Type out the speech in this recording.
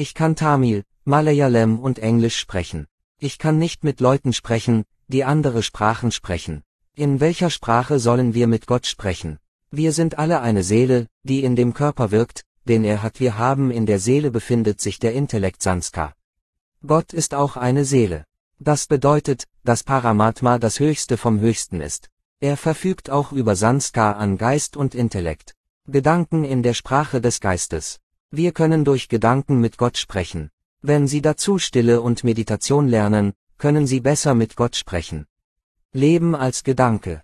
Ich kann Tamil, Malayalam und Englisch sprechen. Ich kann nicht mit Leuten sprechen, die andere Sprachen sprechen. In welcher Sprache sollen wir mit Gott sprechen? Wir sind alle eine Seele, die in dem Körper wirkt, den er hat. Wir haben in der Seele befindet sich der Intellekt Sanskar. Gott ist auch eine Seele. Das bedeutet, dass Paramatma das Höchste vom Höchsten ist. Er verfügt auch über Sanskar an Geist und Intellekt. Gedanken in der Sprache des Geistes. Wir können durch Gedanken mit Gott sprechen. Wenn Sie dazu Stille und Meditation lernen, können Sie besser mit Gott sprechen. Leben als Gedanke.